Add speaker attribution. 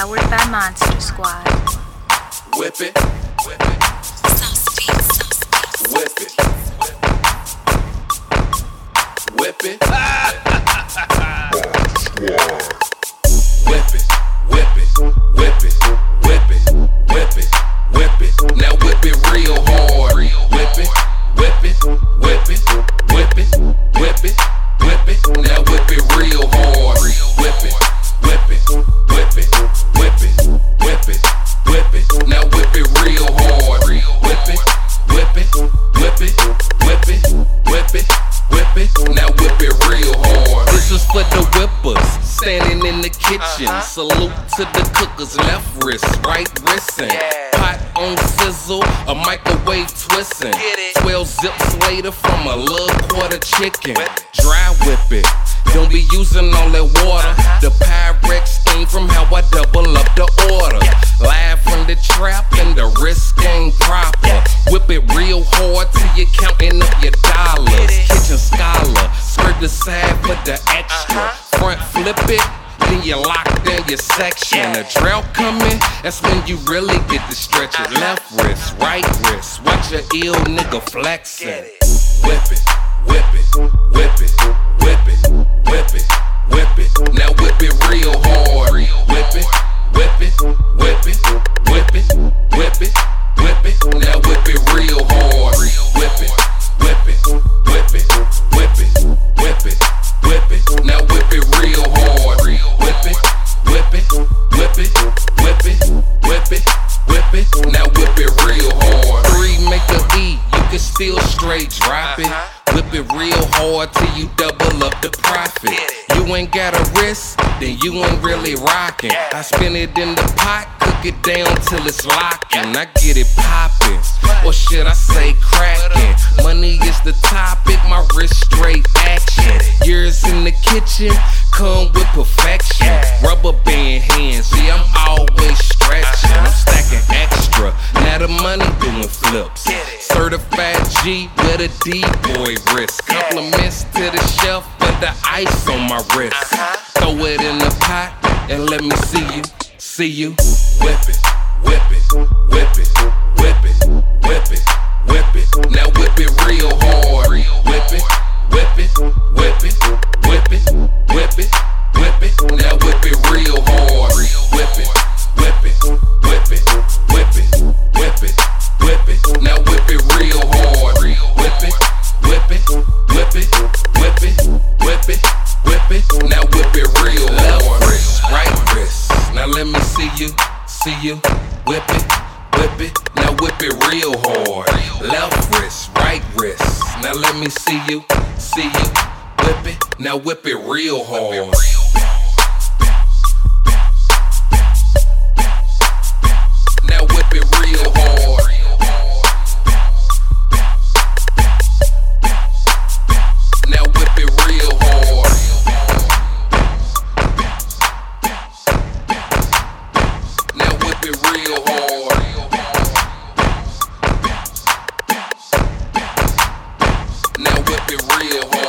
Speaker 1: Powered by Monster Squad.
Speaker 2: Whip it. Whip it. Whip it.
Speaker 3: Salute to the cookers, left wrist, right wristing. Pot on sizzle, a microwave twisting. 12 zips later from a little quarter chicken. Dry whip it. Don't be using all that water. The Pyrex stain from how I double up the order. Live from the trap and the wrist ain't proper. Whip it real hard till you're counting up your dollars. Kitchen scholar, skirt the side, put the extra. Front flip it. Then you lock down your section. A drought coming, that's when you really get to stretch it. Left wrist, right wrist. Watch your ill nigga flexing.
Speaker 2: Whip it, whip it, whip it, whip it, whip it, whip it. Now whip it real hard.
Speaker 3: Still straight drop it. Whip it real hard till you double up the profit. You ain't got a wrist, then you ain't really rockin'. I spin it in the pot, cook it down till it's lockin'. I get it poppin', or should I say crackin'? Money is the topic, my wrist straight action. Years in the kitchen, come with perfection. Rubber band hands, see I'm always Certified G with a D-boy wrist. Compliments to the chef for the ice on my wrist. Throw it in the pot and let me see you, see you.
Speaker 2: Whip it, whip it, whip it, whip it, whip it, whip you, see you. Whip it, whip it. Now whip it real hard.
Speaker 3: Left wrist, right wrist. Now let me see you, see you. Whip it, now whip it real hard. keep it real.